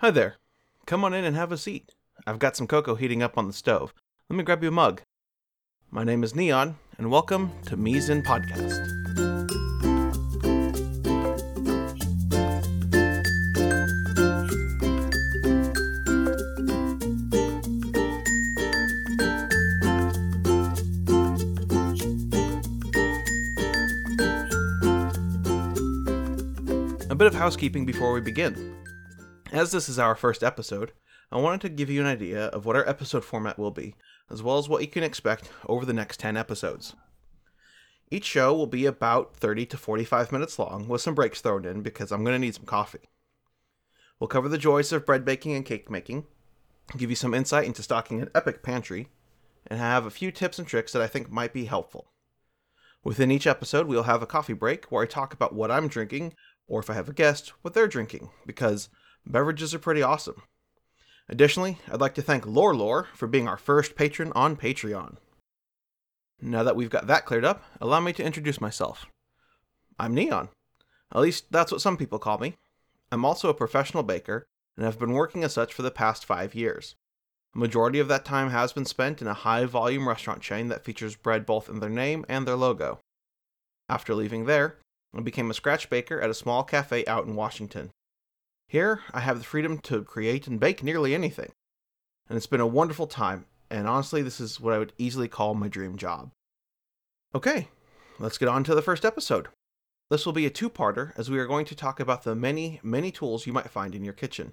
Hi there. Come on in and have a seat. I've got some cocoa heating up on the stove. Let me grab you a mug. My name is Neon, and welcome to Mise en Podcast. A bit of housekeeping before we begin. As this is our first episode, I wanted to give you an idea of what our episode format will be, as well as what you can expect over the next 10 episodes. Each show will be about 30 to 45 minutes long, with some breaks thrown in because I'm going to need some coffee. We'll cover the joys of bread baking and cake making, give you some insight into stocking an epic pantry, and have a few tips and tricks that I think might be helpful. Within each episode, we'll have a coffee break where I talk about what I'm drinking, or if I have a guest, what they're drinking, because beverages are pretty awesome. Additionally, I'd like to thank Lore Lore for being our first patron on Patreon. Now that we've got that cleared up, allow me to introduce myself. I'm Neon. At least that's what some people call me. I'm also a professional baker and have been working as such for the past five years. A majority of that time has been spent in a high volume restaurant chain that features bread both in their name and their logo. After leaving there, I became a scratch baker at a small cafe out in Washington. Here, I have the freedom to create and bake nearly anything. And it's been a wonderful time, and honestly, this is what I would easily call my dream job. Okay, let's get on to the first episode. This will be a two parter as we are going to talk about the many, many tools you might find in your kitchen.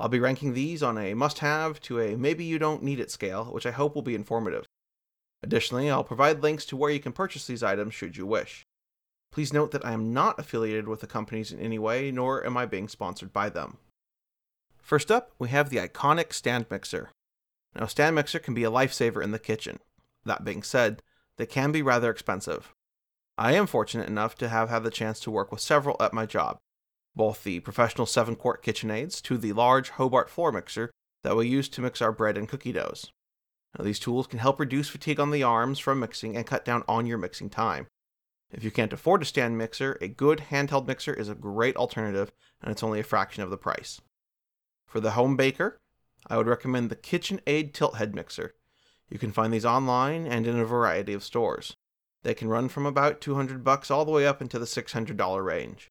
I'll be ranking these on a must have to a maybe you don't need it scale, which I hope will be informative. Additionally, I'll provide links to where you can purchase these items should you wish. Please note that I am not affiliated with the companies in any way, nor am I being sponsored by them. First up, we have the iconic stand mixer. Now, a stand mixer can be a lifesaver in the kitchen. That being said, they can be rather expensive. I am fortunate enough to have had the chance to work with several at my job, both the professional 7 quart KitchenAids to the large Hobart floor mixer that we use to mix our bread and cookie doughs. Now, these tools can help reduce fatigue on the arms from mixing and cut down on your mixing time. If you can't afford a stand mixer, a good handheld mixer is a great alternative and it's only a fraction of the price. For the home baker, I would recommend the KitchenAid tilt head mixer. You can find these online and in a variety of stores. They can run from about 200 bucks all the way up into the $600 range.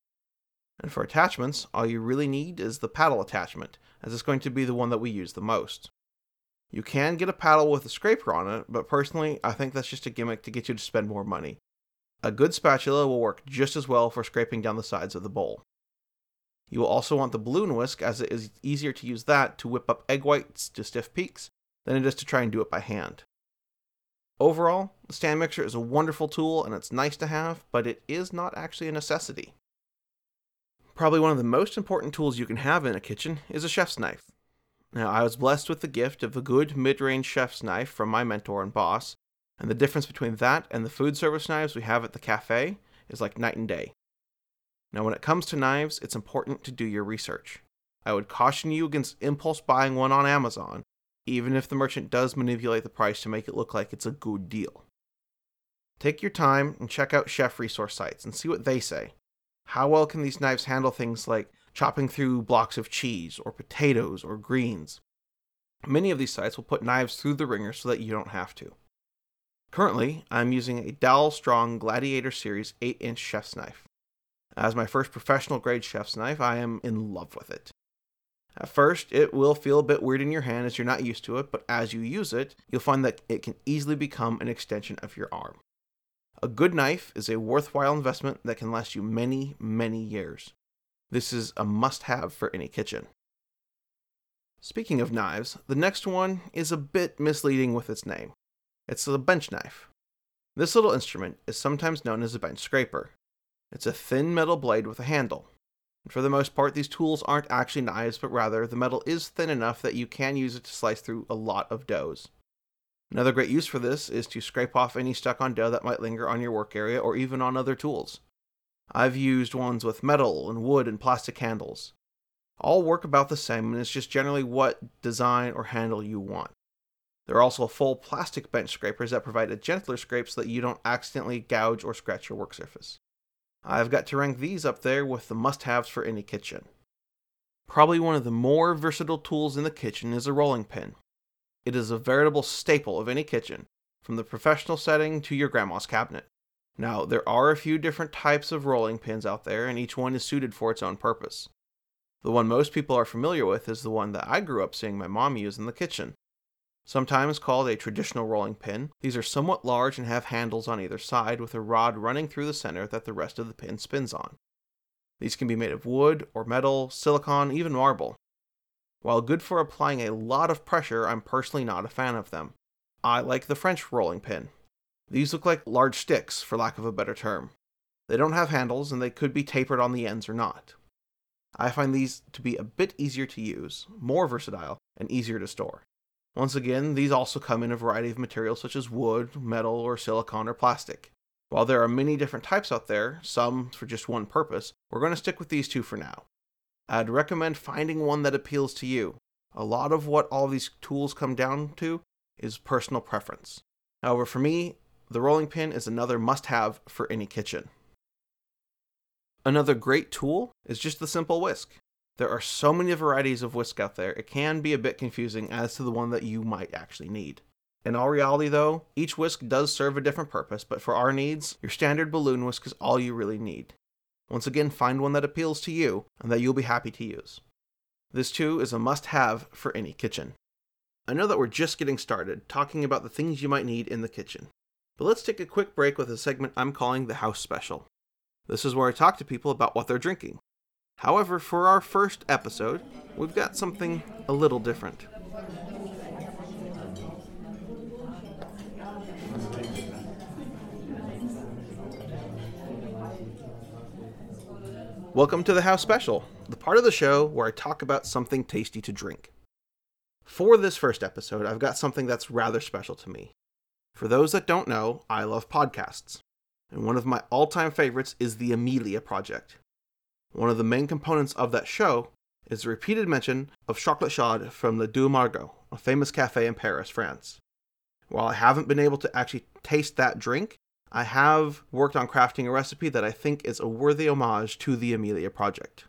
And for attachments, all you really need is the paddle attachment, as it's going to be the one that we use the most. You can get a paddle with a scraper on it, but personally, I think that's just a gimmick to get you to spend more money. A good spatula will work just as well for scraping down the sides of the bowl. You will also want the balloon whisk as it is easier to use that to whip up egg whites to stiff peaks than it is to try and do it by hand. Overall, the stand mixer is a wonderful tool and it's nice to have, but it is not actually a necessity. Probably one of the most important tools you can have in a kitchen is a chef's knife. Now, I was blessed with the gift of a good mid range chef's knife from my mentor and boss, and the difference between that and the food service knives we have at the cafe is like night and day. Now, when it comes to knives, it's important to do your research. I would caution you against impulse buying one on Amazon, even if the merchant does manipulate the price to make it look like it's a good deal. Take your time and check out chef resource sites and see what they say. How well can these knives handle things like chopping through blocks of cheese or potatoes or greens? Many of these sites will put knives through the ringer so that you don't have to. Currently, I'm using a Dalstrong Gladiator Series 8 inch chef's knife. As my first professional grade chef's knife, I am in love with it. At first, it will feel a bit weird in your hand as you're not used to it, but as you use it, you'll find that it can easily become an extension of your arm. A good knife is a worthwhile investment that can last you many, many years. This is a must have for any kitchen. Speaking of knives, the next one is a bit misleading with its name. It's a bench knife. This little instrument is sometimes known as a bench scraper. It's a thin metal blade with a handle. And for the most part, these tools aren't actually knives, but rather the metal is thin enough that you can use it to slice through a lot of doughs. Another great use for this is to scrape off any stuck on dough that might linger on your work area or even on other tools. I've used ones with metal and wood and plastic handles. All work about the same, and it's just generally what design or handle you want. There are also full plastic bench scrapers that provide a gentler scrape so that you don't accidentally gouge or scratch your work surface. I've got to rank these up there with the must haves for any kitchen. Probably one of the more versatile tools in the kitchen is a rolling pin. It is a veritable staple of any kitchen, from the professional setting to your grandma's cabinet. Now, there are a few different types of rolling pins out there, and each one is suited for its own purpose. The one most people are familiar with is the one that I grew up seeing my mom use in the kitchen. Sometimes called a traditional rolling pin, these are somewhat large and have handles on either side with a rod running through the center that the rest of the pin spins on. These can be made of wood or metal, silicon, even marble. While good for applying a lot of pressure, I'm personally not a fan of them. I like the French rolling pin. These look like large sticks, for lack of a better term. They don't have handles and they could be tapered on the ends or not. I find these to be a bit easier to use, more versatile, and easier to store. Once again, these also come in a variety of materials such as wood, metal, or silicon or plastic. While there are many different types out there, some for just one purpose, we're going to stick with these two for now. I'd recommend finding one that appeals to you. A lot of what all of these tools come down to is personal preference. However, for me, the rolling pin is another must have for any kitchen. Another great tool is just the simple whisk. There are so many varieties of whisk out there, it can be a bit confusing as to the one that you might actually need. In all reality, though, each whisk does serve a different purpose, but for our needs, your standard balloon whisk is all you really need. Once again, find one that appeals to you and that you'll be happy to use. This too is a must have for any kitchen. I know that we're just getting started talking about the things you might need in the kitchen, but let's take a quick break with a segment I'm calling the House Special. This is where I talk to people about what they're drinking, However, for our first episode, we've got something a little different. Welcome to the House Special, the part of the show where I talk about something tasty to drink. For this first episode, I've got something that's rather special to me. For those that don't know, I love podcasts, and one of my all time favorites is the Amelia Project. One of the main components of that show is the repeated mention of chocolate chaud from Le Deux Margots, a famous cafe in Paris, France. While I haven't been able to actually taste that drink, I have worked on crafting a recipe that I think is a worthy homage to the Amelia project.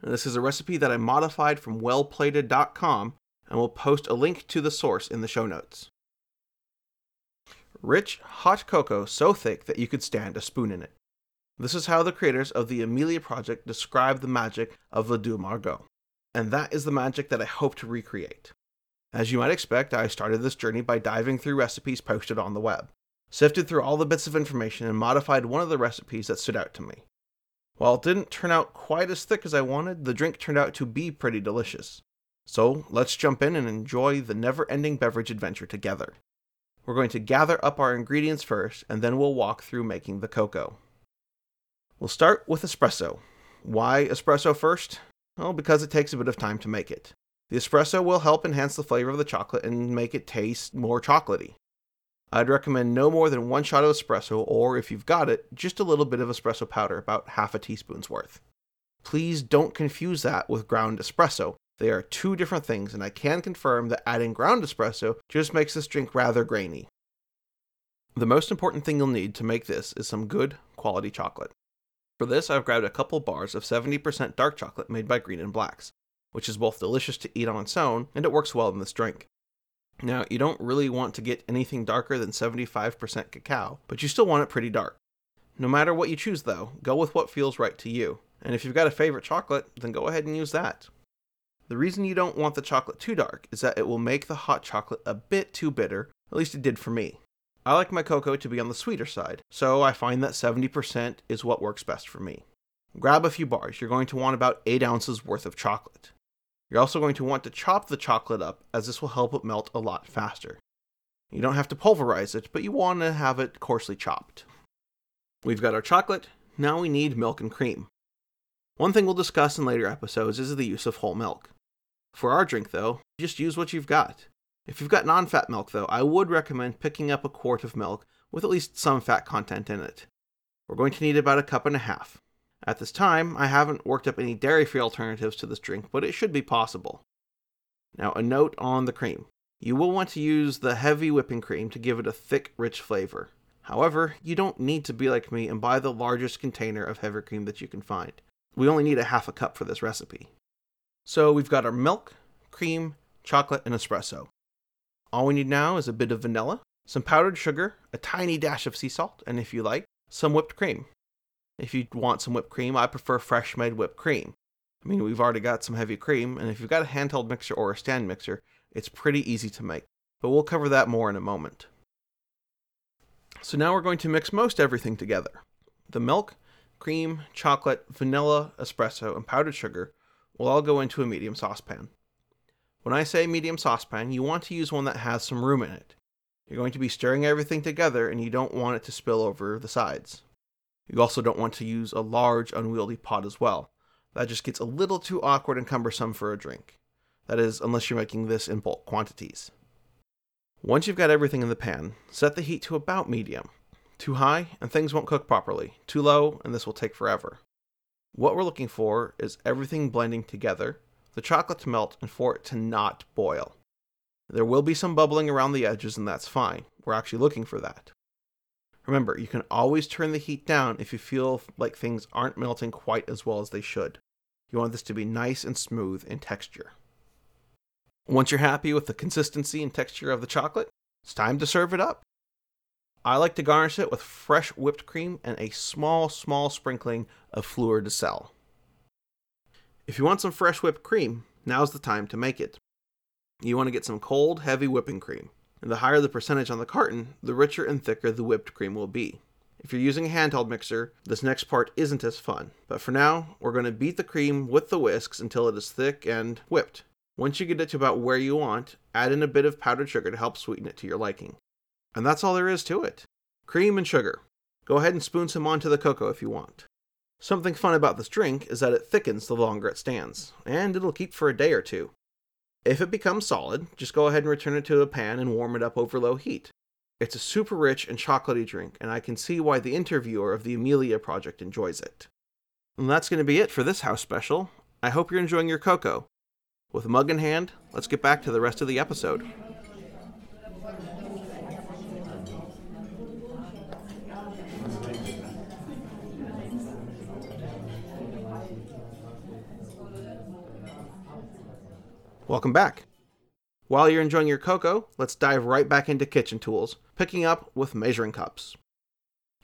And this is a recipe that I modified from wellplated.com and will post a link to the source in the show notes. Rich, hot cocoa so thick that you could stand a spoon in it. This is how the creators of the Amelia Project describe the magic of Le Deux Margots. And that is the magic that I hope to recreate. As you might expect, I started this journey by diving through recipes posted on the web, sifted through all the bits of information, and modified one of the recipes that stood out to me. While it didn't turn out quite as thick as I wanted, the drink turned out to be pretty delicious. So let's jump in and enjoy the never ending beverage adventure together. We're going to gather up our ingredients first, and then we'll walk through making the cocoa. We'll start with espresso. Why espresso first? Well, because it takes a bit of time to make it. The espresso will help enhance the flavor of the chocolate and make it taste more chocolatey. I'd recommend no more than one shot of espresso, or if you've got it, just a little bit of espresso powder, about half a teaspoon's worth. Please don't confuse that with ground espresso. They are two different things, and I can confirm that adding ground espresso just makes this drink rather grainy. The most important thing you'll need to make this is some good quality chocolate. For this, I've grabbed a couple bars of 70% dark chocolate made by Green and Blacks, which is both delicious to eat on its own and it works well in this drink. Now, you don't really want to get anything darker than 75% cacao, but you still want it pretty dark. No matter what you choose, though, go with what feels right to you. And if you've got a favorite chocolate, then go ahead and use that. The reason you don't want the chocolate too dark is that it will make the hot chocolate a bit too bitter, at least it did for me. I like my cocoa to be on the sweeter side, so I find that 70% is what works best for me. Grab a few bars, you're going to want about 8 ounces worth of chocolate. You're also going to want to chop the chocolate up, as this will help it melt a lot faster. You don't have to pulverize it, but you want to have it coarsely chopped. We've got our chocolate, now we need milk and cream. One thing we'll discuss in later episodes is the use of whole milk. For our drink, though, just use what you've got. If you've got non fat milk, though, I would recommend picking up a quart of milk with at least some fat content in it. We're going to need about a cup and a half. At this time, I haven't worked up any dairy free alternatives to this drink, but it should be possible. Now, a note on the cream. You will want to use the heavy whipping cream to give it a thick, rich flavor. However, you don't need to be like me and buy the largest container of heavy cream that you can find. We only need a half a cup for this recipe. So we've got our milk, cream, chocolate, and espresso. All we need now is a bit of vanilla, some powdered sugar, a tiny dash of sea salt, and if you like, some whipped cream. If you want some whipped cream, I prefer fresh made whipped cream. I mean, we've already got some heavy cream, and if you've got a handheld mixer or a stand mixer, it's pretty easy to make. But we'll cover that more in a moment. So now we're going to mix most everything together. The milk, cream, chocolate, vanilla, espresso, and powdered sugar will all go into a medium saucepan. When I say medium saucepan, you want to use one that has some room in it. You're going to be stirring everything together and you don't want it to spill over the sides. You also don't want to use a large, unwieldy pot as well. That just gets a little too awkward and cumbersome for a drink. That is, unless you're making this in bulk quantities. Once you've got everything in the pan, set the heat to about medium. Too high, and things won't cook properly. Too low, and this will take forever. What we're looking for is everything blending together, the chocolate to melt, and for it to not boil. There will be some bubbling around the edges, and that's fine. We're actually looking for that. Remember, you can always turn the heat down if you feel like things aren't melting quite as well as they should. You want this to be nice and smooth in texture. Once you're happy with the consistency and texture of the chocolate, it's time to serve it up. I like to garnish it with fresh whipped cream and a small, small sprinkling of fleur de sel. If you want some fresh whipped cream, now's the time to make it. You want to get some cold, heavy whipping cream. And the higher the percentage on the carton, the richer and thicker the whipped cream will be. If you're using a handheld mixer, this next part isn't as fun. But for now, we're going to beat the cream with the whisks until it is thick and whipped. Once you get it to about where you want, add in a bit of powdered sugar to help sweeten it to your liking. And that's all there is to it. Cream and sugar. Go ahead and spoon some onto the cocoa if you want. Something fun about this drink is that it thickens the longer it stands, and it'll keep for a day or two. If it becomes solid, just go ahead and return it to a pan and warm it up over low heat. It's a super rich and chocolatey drink, and I can see why the interviewer of the Amelia Project enjoys it. And that's going to be it for this house special. I hope you're enjoying your cocoa. With a mug in hand, let's get back to the rest of the episode. Welcome back. While you're enjoying your cocoa, let's dive right back into kitchen tools, picking up with measuring cups.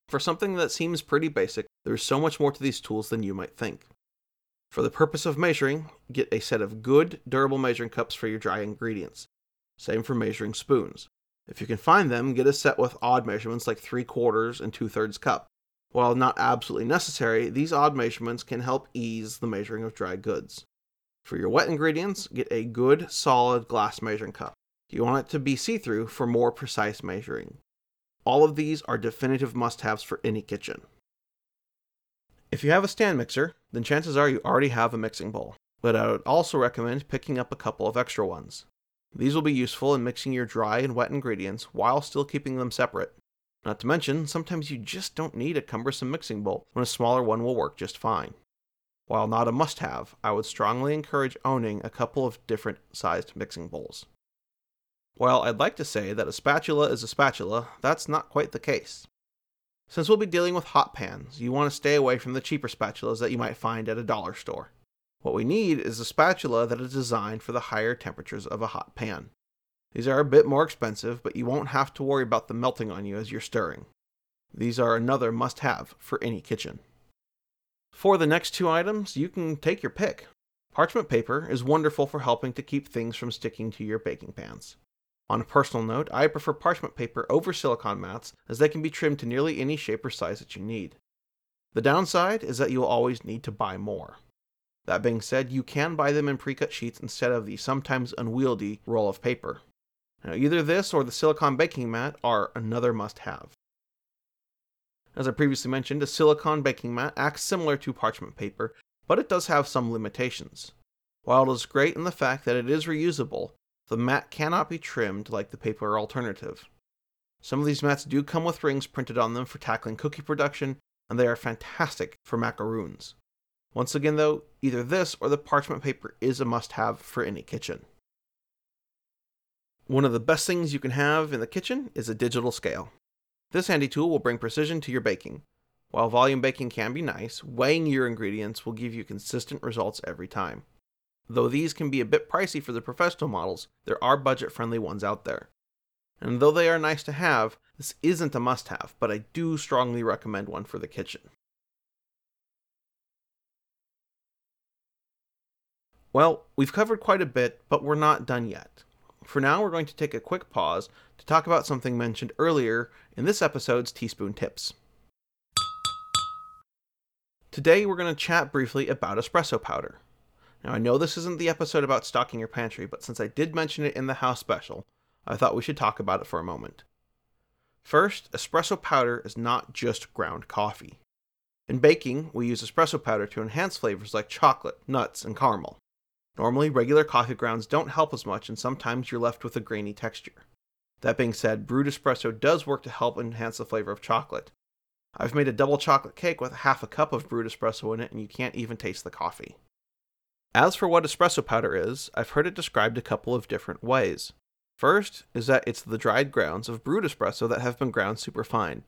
For something that seems pretty basic, there's so much more to these tools than you might think. For the purpose of measuring, get a set of good, durable measuring cups for your dry ingredients. Same for measuring spoons. If you can find them, get a set with odd measurements like 3 quarters and 2 thirds cup. While not absolutely necessary, these odd measurements can help ease the measuring of dry goods. For your wet ingredients, get a good, solid glass measuring cup. You want it to be see through for more precise measuring. All of these are definitive must haves for any kitchen. If you have a stand mixer, then chances are you already have a mixing bowl, but I would also recommend picking up a couple of extra ones. These will be useful in mixing your dry and wet ingredients while still keeping them separate. Not to mention, sometimes you just don't need a cumbersome mixing bowl when a smaller one will work just fine. While not a must have, I would strongly encourage owning a couple of different sized mixing bowls. While I'd like to say that a spatula is a spatula, that's not quite the case. Since we'll be dealing with hot pans, you want to stay away from the cheaper spatulas that you might find at a dollar store. What we need is a spatula that is designed for the higher temperatures of a hot pan. These are a bit more expensive, but you won't have to worry about them melting on you as you're stirring. These are another must have for any kitchen. For the next two items, you can take your pick. Parchment paper is wonderful for helping to keep things from sticking to your baking pans. On a personal note, I prefer parchment paper over silicone mats as they can be trimmed to nearly any shape or size that you need. The downside is that you will always need to buy more. That being said, you can buy them in pre-cut sheets instead of the sometimes unwieldy roll of paper. Now, either this or the silicone baking mat are another must have. As I previously mentioned, a silicone baking mat acts similar to parchment paper, but it does have some limitations. While it is great in the fact that it is reusable, the mat cannot be trimmed like the paper alternative. Some of these mats do come with rings printed on them for tackling cookie production, and they are fantastic for macaroons. Once again, though, either this or the parchment paper is a must have for any kitchen. One of the best things you can have in the kitchen is a digital scale. This handy tool will bring precision to your baking. While volume baking can be nice, weighing your ingredients will give you consistent results every time. Though these can be a bit pricey for the professional models, there are budget friendly ones out there. And though they are nice to have, this isn't a must have, but I do strongly recommend one for the kitchen. Well, we've covered quite a bit, but we're not done yet. For now, we're going to take a quick pause to talk about something mentioned earlier in this episode's Teaspoon Tips. Today, we're going to chat briefly about espresso powder. Now, I know this isn't the episode about stocking your pantry, but since I did mention it in the house special, I thought we should talk about it for a moment. First, espresso powder is not just ground coffee. In baking, we use espresso powder to enhance flavors like chocolate, nuts, and caramel. Normally, regular coffee grounds don't help as much, and sometimes you're left with a grainy texture. That being said, brewed espresso does work to help enhance the flavor of chocolate. I've made a double chocolate cake with half a cup of brewed espresso in it, and you can't even taste the coffee. As for what espresso powder is, I've heard it described a couple of different ways. First is that it's the dried grounds of brewed espresso that have been ground super fine,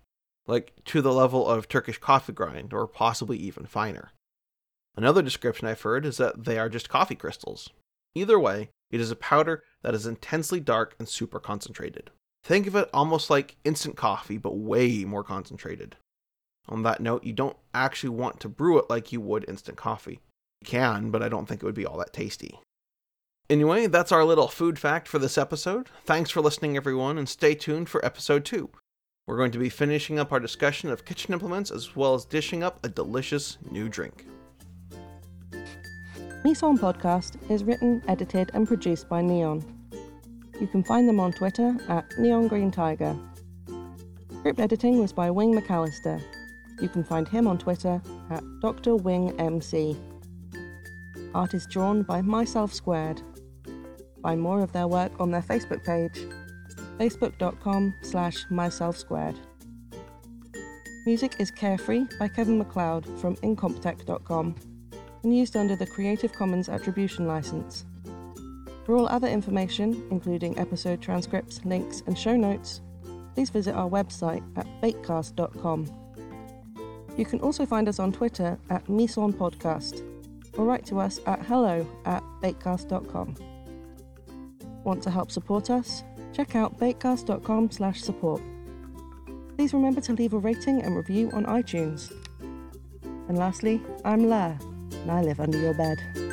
like to the level of Turkish coffee grind, or possibly even finer. Another description I've heard is that they are just coffee crystals. Either way, it is a powder that is intensely dark and super concentrated. Think of it almost like instant coffee, but way more concentrated. On that note, you don't actually want to brew it like you would instant coffee. You can, but I don't think it would be all that tasty. Anyway, that's our little food fact for this episode. Thanks for listening, everyone, and stay tuned for episode 2. We're going to be finishing up our discussion of kitchen implements as well as dishing up a delicious new drink. Mise en Podcast is written, edited, and produced by Neon. You can find them on Twitter at Neon Green Tiger. Script editing was by Wing McCallister. You can find him on Twitter at Dr. Wing MC. Art is drawn by Myself Squared. Find more of their work on their Facebook page, facebook.com slash myself squared. Music is Carefree by Kevin MacLeod from incompetech.com and used under the Creative Commons Attribution License. For all other information, including episode transcripts, links, and show notes, please visit our website at bakecast.com. You can also find us on Twitter at Mise en Podcast or write to us at hello at bakecast.com. Want to help support us? Check out bakecast.com slash support. Please remember to leave a rating and review on iTunes. And lastly, I'm Lair and I live under your bed.